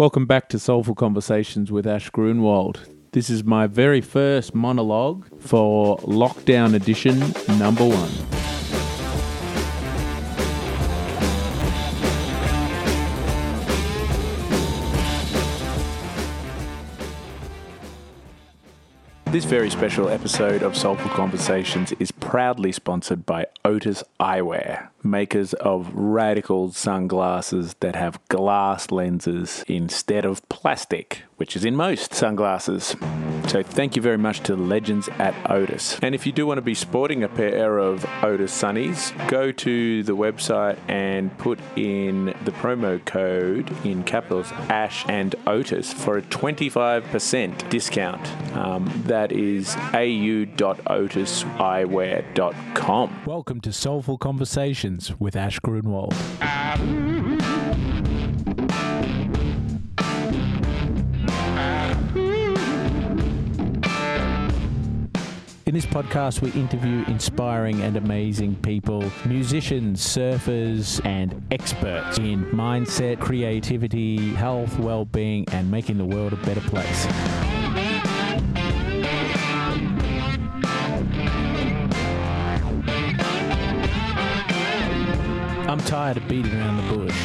Welcome back to Soulful Conversations with Ash Grunwald. This is my very first monologue for Lockdown Edition number one. This very special episode of Soulful Conversations is proudly sponsored by Otis Eyewear, makers of radical sunglasses that have glass lenses instead of plastic, which is in most sunglasses. So thank you very much to legends at Otis. And if you do want to be sporting a pair of Otis Sunnies, go to the website and put in the promo code in capitals Ash and Otis for a 25% discount. Um, that is au.otiseyewear.com. Welcome to Soulful Conversations with Ash Grunwald. In this podcast, we interview inspiring and amazing people, musicians, surfers, and experts in mindset, creativity, health, well being, and making the world a better place. I'm tired of beating around the bush.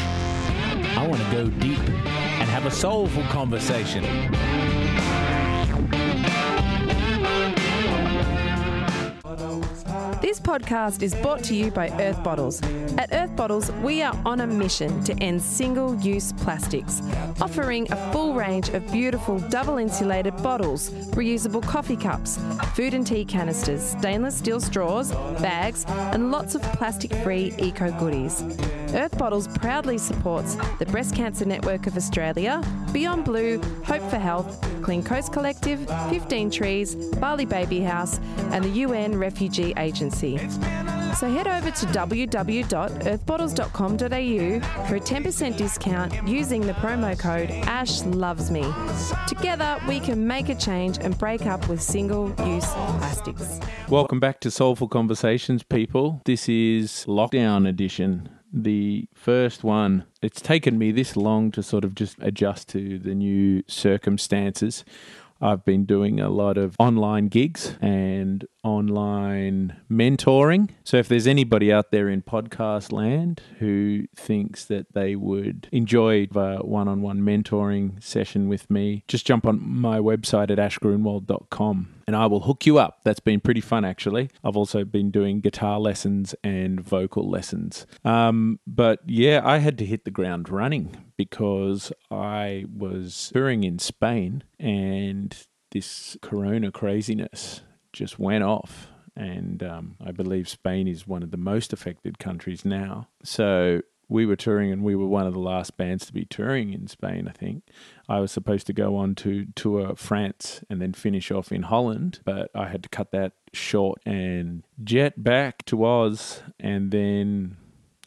I want to go deep and have a soulful conversation. This podcast is brought to you by Earth Bottles. At Earth Bottles, we are on a mission to end single use plastics, offering a full range of beautiful double insulated bottles, reusable coffee cups, food and tea canisters, stainless steel straws, bags, and lots of plastic free eco goodies. Earth Bottles proudly supports the Breast Cancer Network of Australia, Beyond Blue, Hope for Health, Clean Coast Collective, 15 Trees, Bali Baby House, and the UN Refugee Agency. So head over to www.earthbottles.com.au for a 10% discount using the promo code ASHLOVESME. Together, we can make a change and break up with single use plastics. Welcome back to Soulful Conversations, people. This is Lockdown Edition, the first one. It's taken me this long to sort of just adjust to the new circumstances. I've been doing a lot of online gigs and online mentoring. So, if there's anybody out there in podcast land who thinks that they would enjoy a one on one mentoring session with me, just jump on my website at ashgrunwald.com and I will hook you up. That's been pretty fun, actually. I've also been doing guitar lessons and vocal lessons. Um, but yeah, I had to hit the ground running because I was touring in Spain and this corona craziness just went off. And um, I believe Spain is one of the most affected countries now. So we were touring and we were one of the last bands to be touring in Spain, I think. I was supposed to go on to tour France and then finish off in Holland, but I had to cut that short and jet back to Oz. And then,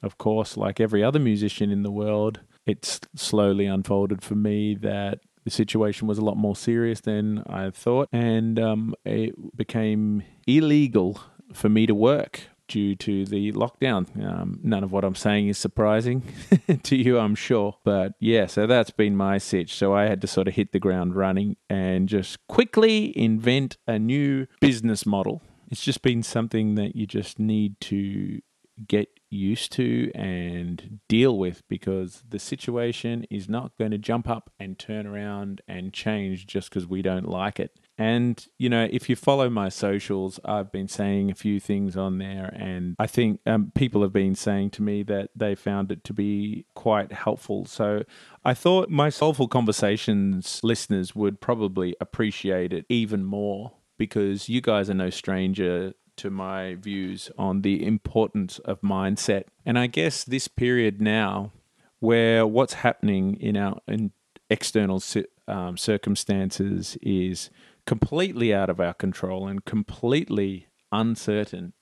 of course, like every other musician in the world, it's slowly unfolded for me that the situation was a lot more serious than I thought, and um, it became illegal for me to work due to the lockdown. Um, none of what I'm saying is surprising to you, I'm sure. But yeah, so that's been my sitch. So I had to sort of hit the ground running and just quickly invent a new business model. It's just been something that you just need to get used to and deal with because the situation is not going to jump up and turn around and change just because we don't like it. And, you know, if you follow my socials, I've been saying a few things on there, and I think um, people have been saying to me that they found it to be quite helpful. So I thought my Soulful Conversations listeners would probably appreciate it even more because you guys are no stranger to my views on the importance of mindset. And I guess this period now, where what's happening in our in external um, circumstances is completely out of our control and completely uncertain.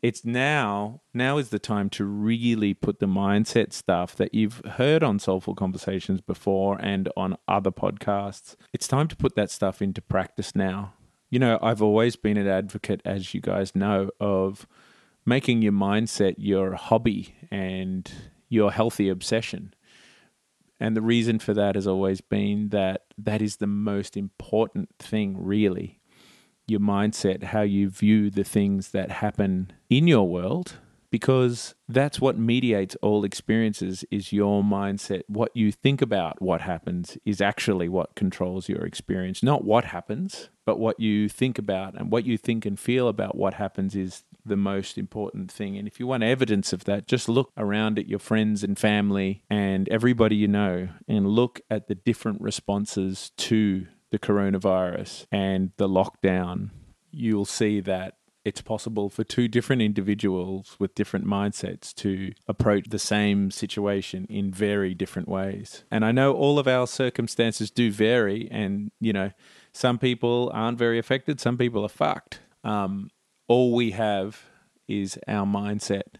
It's now, now is the time to really put the mindset stuff that you've heard on Soulful Conversations before and on other podcasts. It's time to put that stuff into practice now. You know, I've always been an advocate, as you guys know, of making your mindset your hobby and your healthy obsession. And the reason for that has always been that that is the most important thing, really. Your mindset, how you view the things that happen in your world, because that's what mediates all experiences is your mindset. What you think about what happens is actually what controls your experience, not what happens, but what you think about and what you think and feel about what happens is the most important thing. And if you want evidence of that, just look around at your friends and family and everybody you know and look at the different responses to the coronavirus and the lockdown. You'll see that it's possible for two different individuals with different mindsets to approach the same situation in very different ways. And I know all of our circumstances do vary, and you know, some people aren't very affected, some people are fucked. Um, all we have is our mindset.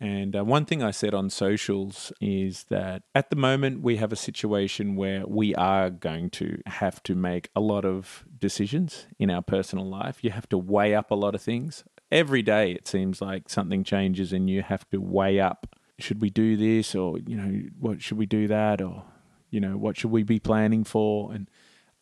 And uh, one thing I said on socials is that at the moment we have a situation where we are going to have to make a lot of decisions in our personal life. You have to weigh up a lot of things. Every day it seems like something changes and you have to weigh up should we do this or you know what should we do that or you know what should we be planning for and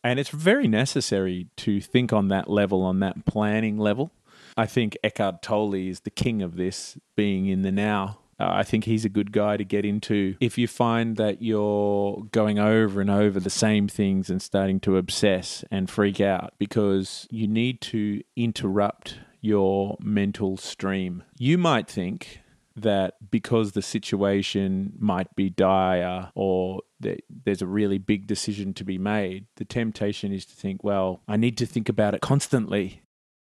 and it's very necessary to think on that level on that planning level I think Eckhart Tolle is the king of this, being in the now. Uh, I think he's a good guy to get into. If you find that you're going over and over the same things and starting to obsess and freak out because you need to interrupt your mental stream. You might think that because the situation might be dire or that there's a really big decision to be made, the temptation is to think, well, I need to think about it constantly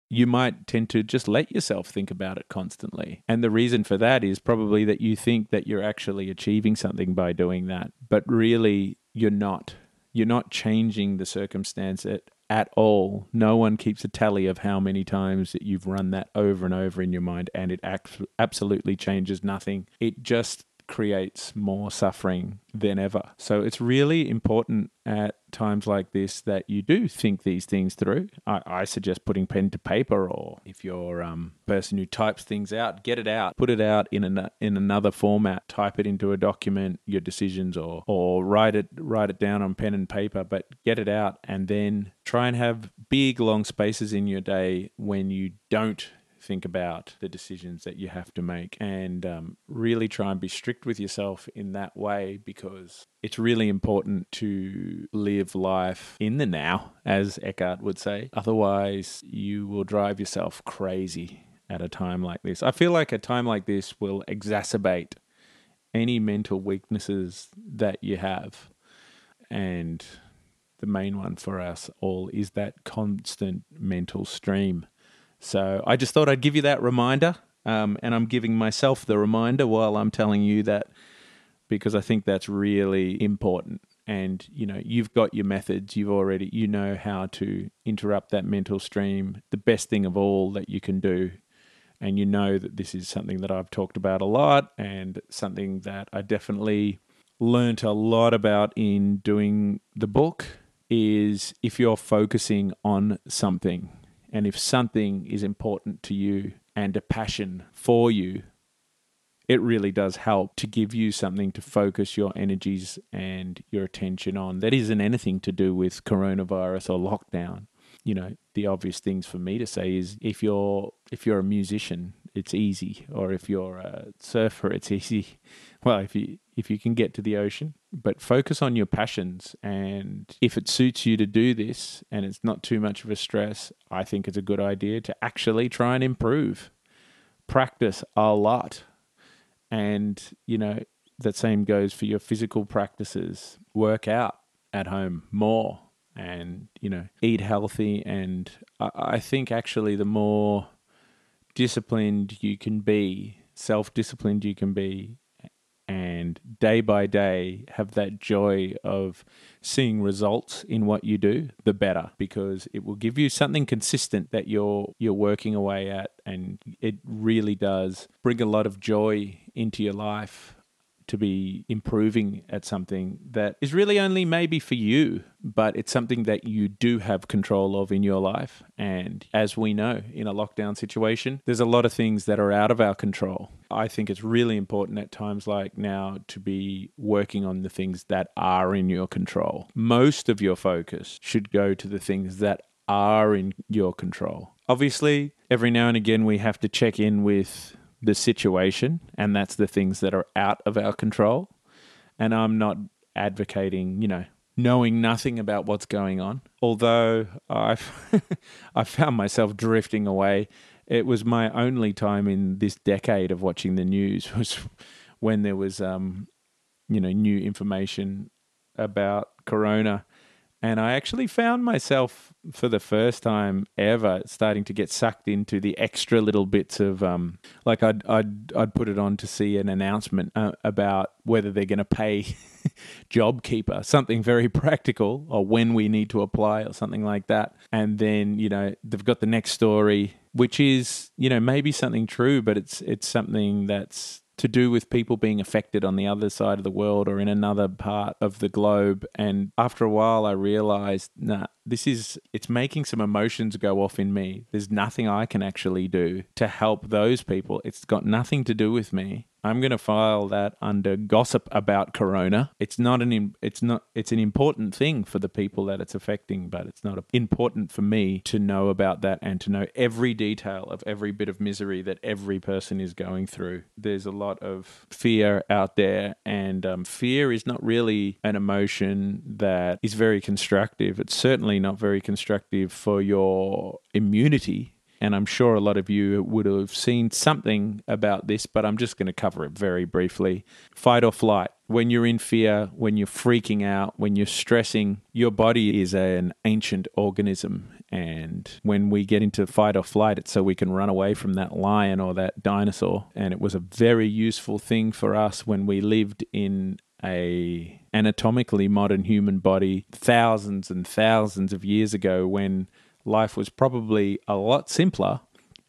you might tend to just let yourself think about it constantly. And the reason for that is probably that you think that you're actually achieving something by doing that, but really you're not. You're not changing the circumstance at, at all. No one keeps a tally of how many times that you've run that over and over in your mind, and it act- absolutely changes nothing. It just creates more suffering than ever. So it's really important at times like this that you do think these things through. I, I suggest putting pen to paper, or if you're um, a person who types things out, get it out, put it out in an, in another format, type it into a document, your decisions, or or write it write it down on pen and paper, but get it out, and then try and have big long spaces in your day when you don't think about the decisions that you have to make and um, really try and be strict with yourself in that way because it's really important to live life in the now, as Eckhart would say. Otherwise, you will drive yourself crazy at a time like this. I feel like a time like this will exacerbate any mental weaknesses that you have. And the main one for us all is that constant mental stream so I just thought I'd give you that reminder. Um, and I'm giving myself the reminder while I'm telling you that because I think that's really important. And you know, you've got your methods. You've already you know how to interrupt that mental stream. The best thing of all that you can do, and you know that this is something that I've talked about a lot, and something that I definitely learnt a lot about in doing the book. Is if you're focusing on something and if something is important to you and a passion for you, it really does help to give you something to focus your energies and your attention on that isn't anything to do with coronavirus or lockdown. You know, the obvious things for me to say is if you're if you're a musician, it's easy, or if you're a surfer, it's easy. Well, if you if you can get to the ocean, but focus on your passions. And if it suits you to do this and it's not too much of a stress, I think it's a good idea to actually try and improve. Practice a lot. And, you know, that same goes for your physical practices. Work out at home more and, you know, eat healthy. And I, I think actually the more disciplined you can be, self disciplined you can be, and day by day have that joy of seeing results in what you do the better because it will give you something consistent that you're you're working away at and it really does bring a lot of joy into your life to be improving at something that is really only maybe for you, but it's something that you do have control of in your life. And as we know, in a lockdown situation, there's a lot of things that are out of our control. I think it's really important at times like now to be working on the things that are in your control. Most of your focus should go to the things that are in your control. Obviously, every now and again, we have to check in with the situation, and that's the things that are out of our control. And I'm not advocating, you know, knowing nothing about what's going on. Although I've I found myself drifting away. It was my only time in this decade of watching the news was when there was um, you know, new information about corona and I actually found myself for the first time ever starting to get sucked into the extra little bits of um, like I'd I'd I'd put it on to see an announcement uh, about whether they're going to pay JobKeeper something very practical or when we need to apply or something like that, and then you know they've got the next story which is you know maybe something true, but it's it's something that's to do with people being affected on the other side of the world or in another part of the globe. And after a while, I realized, nah, this is, it's making some emotions go off in me. There's nothing I can actually do to help those people. It's got nothing to do with me. I'm going to file that under gossip about corona. It's not an it's not it's an important thing for the people that it's affecting, but it's not important for me to know about that and to know every detail of every bit of misery that every person is going through. There's a lot of fear out there, and um, fear is not really an emotion that is very constructive. It's certainly not very constructive for your immunity and I'm sure a lot of you would have seen something about this, but I'm just going to cover it very briefly. Fight or flight. When you're in fear, when you're freaking out, when you're stressing, your body is an ancient organism. And when we get into fight or flight, it's so we can run away from that lion or that dinosaur. And it was a very useful thing for us when we lived in a anatomically modern human body thousands and thousands of years ago when life was probably a lot simpler,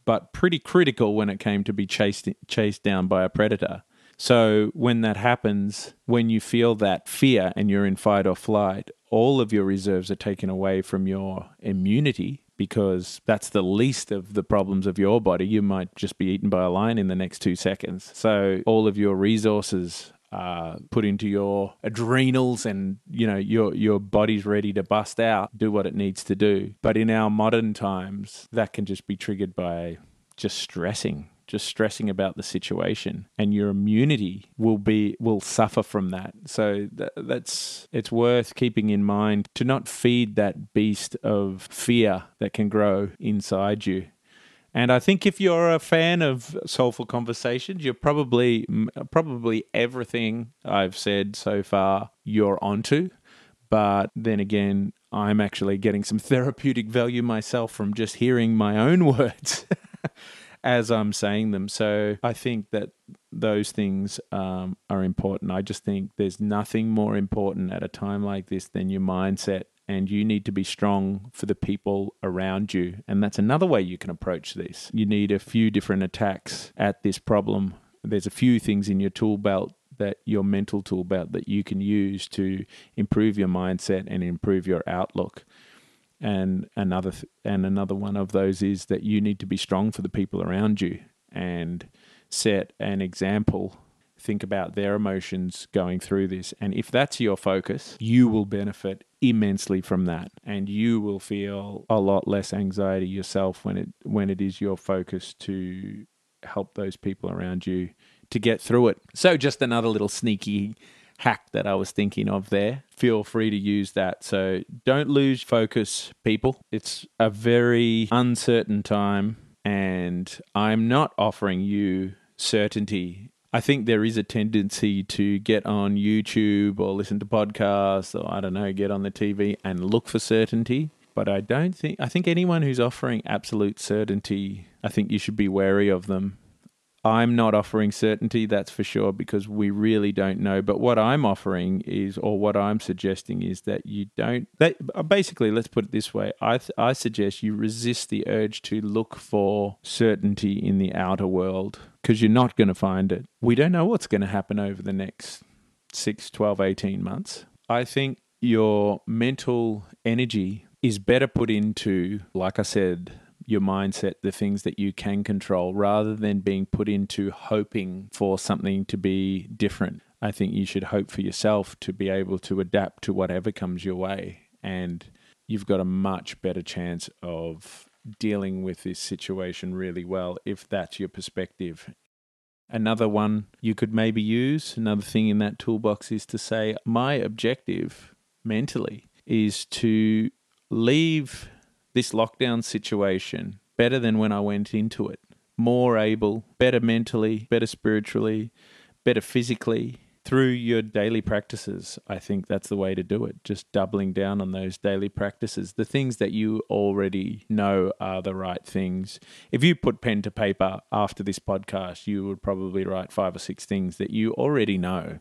but pretty critical when it came to be chased chased down by a predator. So when that happens, when you feel that fear and you're in fight or flight, all of your reserves are taken away from your immunity because that's the least of the problems of your body. You might just be eaten by a lion in the next two seconds. So all of your resources uh, put into your adrenals and you know your your body's ready to bust out do what it needs to do. But in our modern times that can just be triggered by just stressing just stressing about the situation. And your immunity will be will suffer from that. So th- that's it's worth keeping in mind to not feed that beast of fear that can grow inside you and I think if you're a fan of Soulful Conversations, you're probably probably everything I've said so far you're onto. But then again, I'm actually getting some therapeutic value myself from just hearing my own words as I'm saying them. So I think that those things um, are important. I just think there's nothing more important at a time like this than your mindset and you need to be strong for the people around you. And that's another way you can approach this. You need a few different attacks at this problem. There's a few things in your tool belt that your mental tool belt that you can use to improve your mindset and improve your outlook. And another th- and another one of those is that you need to be strong for the people around you and set an example think about their emotions going through this. And if that's your focus, you will benefit immensely from that and you will feel a lot less anxiety yourself when it when it is your focus to help those people around you to get through it. So just another little sneaky hack that I was thinking of there. Feel free to use that. So don't lose focus, people. It's a very uncertain time and I'm not offering you certainty I think there is a tendency to get on YouTube or listen to podcasts or I don't know, get on the TV and look for certainty. But I don't think, I think anyone who's offering absolute certainty, I think you should be wary of them. I'm not offering certainty, that's for sure, because we really don't know. But what I'm offering is, or what I'm suggesting is that you don't. That, uh, basically, let's put it this way: I I suggest you resist the urge to look for certainty in the outer world because you're not going to find it. We don't know what's going to happen over the next 6, 12, 18 months. I think your mental energy is better put into, like I said, your mindset, the things that you can control, rather than being put into hoping for something to be different. I think you should hope for yourself to be able to adapt to whatever comes your way. And you've got a much better chance of dealing with this situation really well if that's your perspective. Another one you could maybe use, another thing in that toolbox is to say, my objective mentally is to leave this lockdown situation better than when I went into it. More able, better mentally, better spiritually, better physically, through your daily practices. I think that's the way to do it. Just doubling down on those daily practices, the things that you already know are the right things. If you put pen to paper after this podcast, you would probably write five or six things that you already know.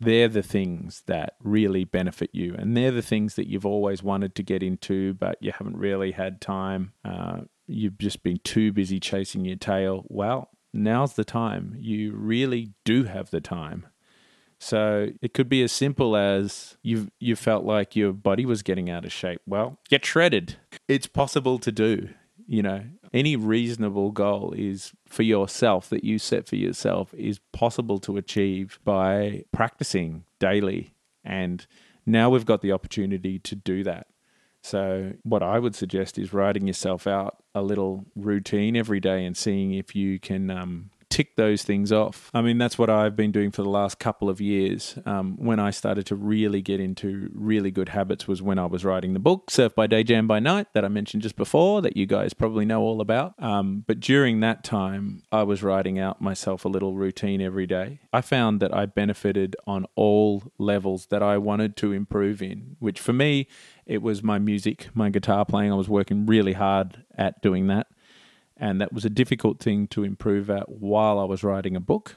They're the things that really benefit you, and they're the things that you've always wanted to get into, but you haven't really had time. Uh, you've just been too busy chasing your tail. Well, now's the time. You really do have the time. So it could be as simple as you you felt like your body was getting out of shape. Well, get shredded. It's possible to do. You know, any reasonable goal is for yourself that you set for yourself is possible to achieve by practicing daily. And now we've got the opportunity to do that. So, what I would suggest is writing yourself out a little routine every day and seeing if you can um, tick those things off. I mean, that's what I've been doing for the last couple of years. Um, when I started to really get into really good habits was when I was writing the book, Surf by Day, Jam by Night, that I mentioned just before, that you guys probably know all about. Um, but during that time, I was writing out myself a little routine every day. I found that I benefited on all levels that I wanted to improve in, which for me, it was my music, my guitar playing. I was working really hard at doing that and that was a difficult thing to improve at while I was writing a book.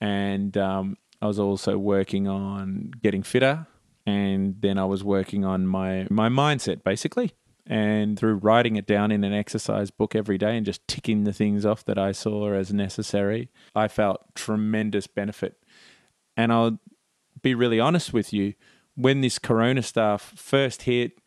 And um, I was also working on getting fitter, and then I was working on my my mindset basically. And through writing it down in an exercise book every day and just ticking the things off that I saw as necessary, I felt tremendous benefit. And I'll be really honest with you, when this corona stuff first hit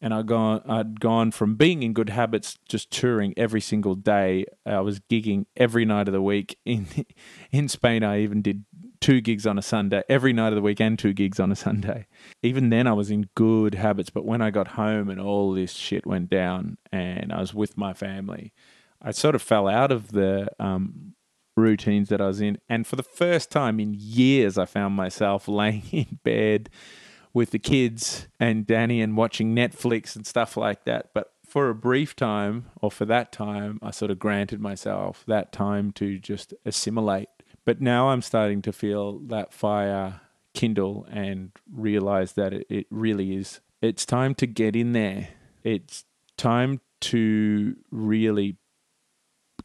and I'd gone I'd gone from being in good habits, just touring every single day. I was gigging every night of the week in in Spain. I even did two gigs on a Sunday every night of the week and two gigs on a Sunday. Even then, I was in good habits. But when I got home and all this shit went down, and I was with my family, I sort of fell out of the um, routines that I was in. And for the first time in years, I found myself laying in bed with the kids and Danny and watching Netflix and stuff like that. But for a brief time, or for that time, I sort of granted myself that time to just assimilate. But now I'm starting to feel that fire kindle and realize that it, it really is. It's time to get in there. It's time to really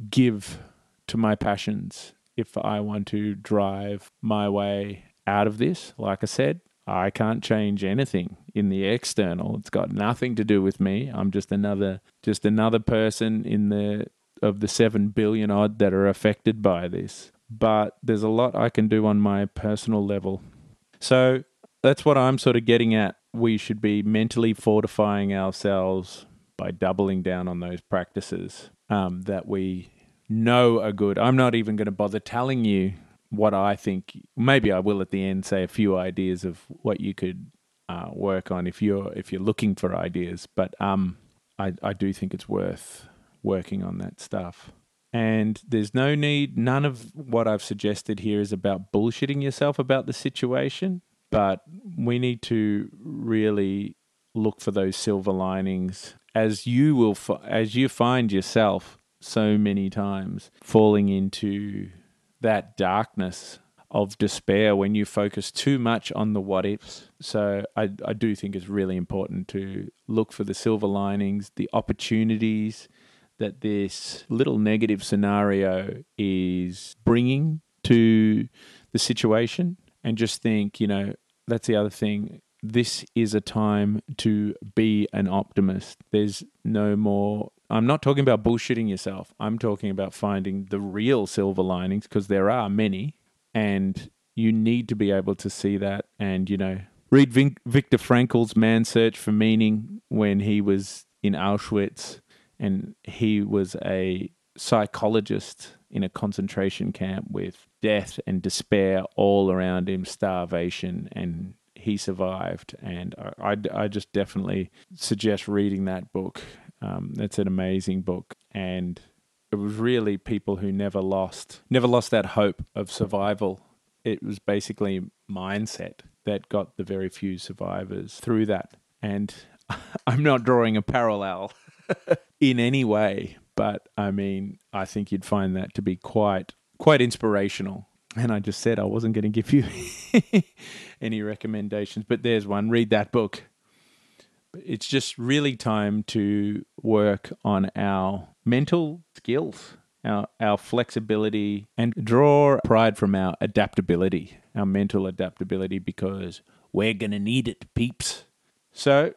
give to my passions if I want to drive my way out of this. Like I said, I can't change anything in the external. It's got nothing to do with me. I'm just another just another person in the of the 7 billion odd that are affected by this. But there's a lot I can do on my personal level. So that's what I'm sort of getting at. We should be mentally fortifying ourselves by doubling down on those practices um, that we know are good. I'm not even going to bother telling you what I think. Maybe I will at the end say a few ideas of what you could uh, work on if you're if you're looking for ideas. But um, I I do think it's worth working on that stuff. And there's no need. None of what I've suggested here is about bullshitting yourself about the situation. But we need to really look for those silver linings as you will as you find yourself so many times falling into that darkness of despair when you focus too much on the what ifs. So I, I do think it's really important to look for the silver linings, the opportunities that this little negative scenario is bringing to the situation, and just think, you know, that's the other thing. This is a time to be an optimist. There's no more. I'm not talking about bullshitting yourself. I'm talking about finding the real silver linings because there are many, and you need to be able to see that. And, you know, read Vin- Viktor Frankl's Man's Search for Meaning when he was in Auschwitz and he was a psychologist in a concentration camp with death and despair all around him, starvation, and he survived. And I, I, I just definitely suggest reading that book. Um, it's an amazing book, and it was really people who never lost, never lost that hope of survival. It was basically mindset that got the very few survivors through that. And I'm not drawing a parallel in any way, but I mean, I think you'd find that to be quite quite inspirational. And I just said I wasn't going to give you any recommendations, but there's one. Read that book. It's just really time to work on our mental skills, our our flexibility, and draw pride from our adaptability, our mental adaptability, because we're going to need it, peeps. So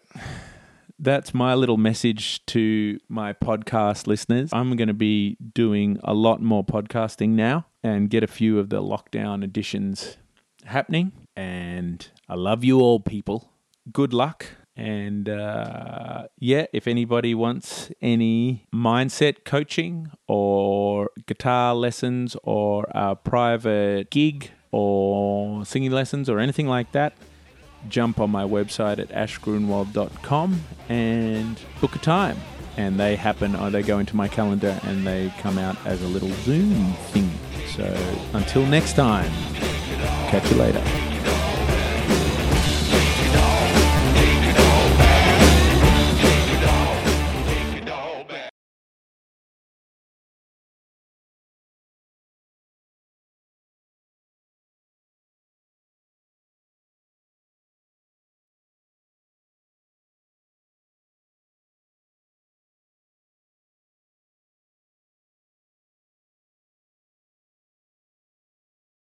that's my little message to my podcast listeners. I'm going to be doing a lot more podcasting now and get a few of the lockdown editions happening. And I love you all, people. Good luck. And uh, yeah, if anybody wants any mindset coaching or guitar lessons or a private gig or singing lessons or anything like that, jump on my website at ashgrunwald.com and book a time. And they happen, or they go into my calendar and they come out as a little Zoom thing. So until next time, catch you later.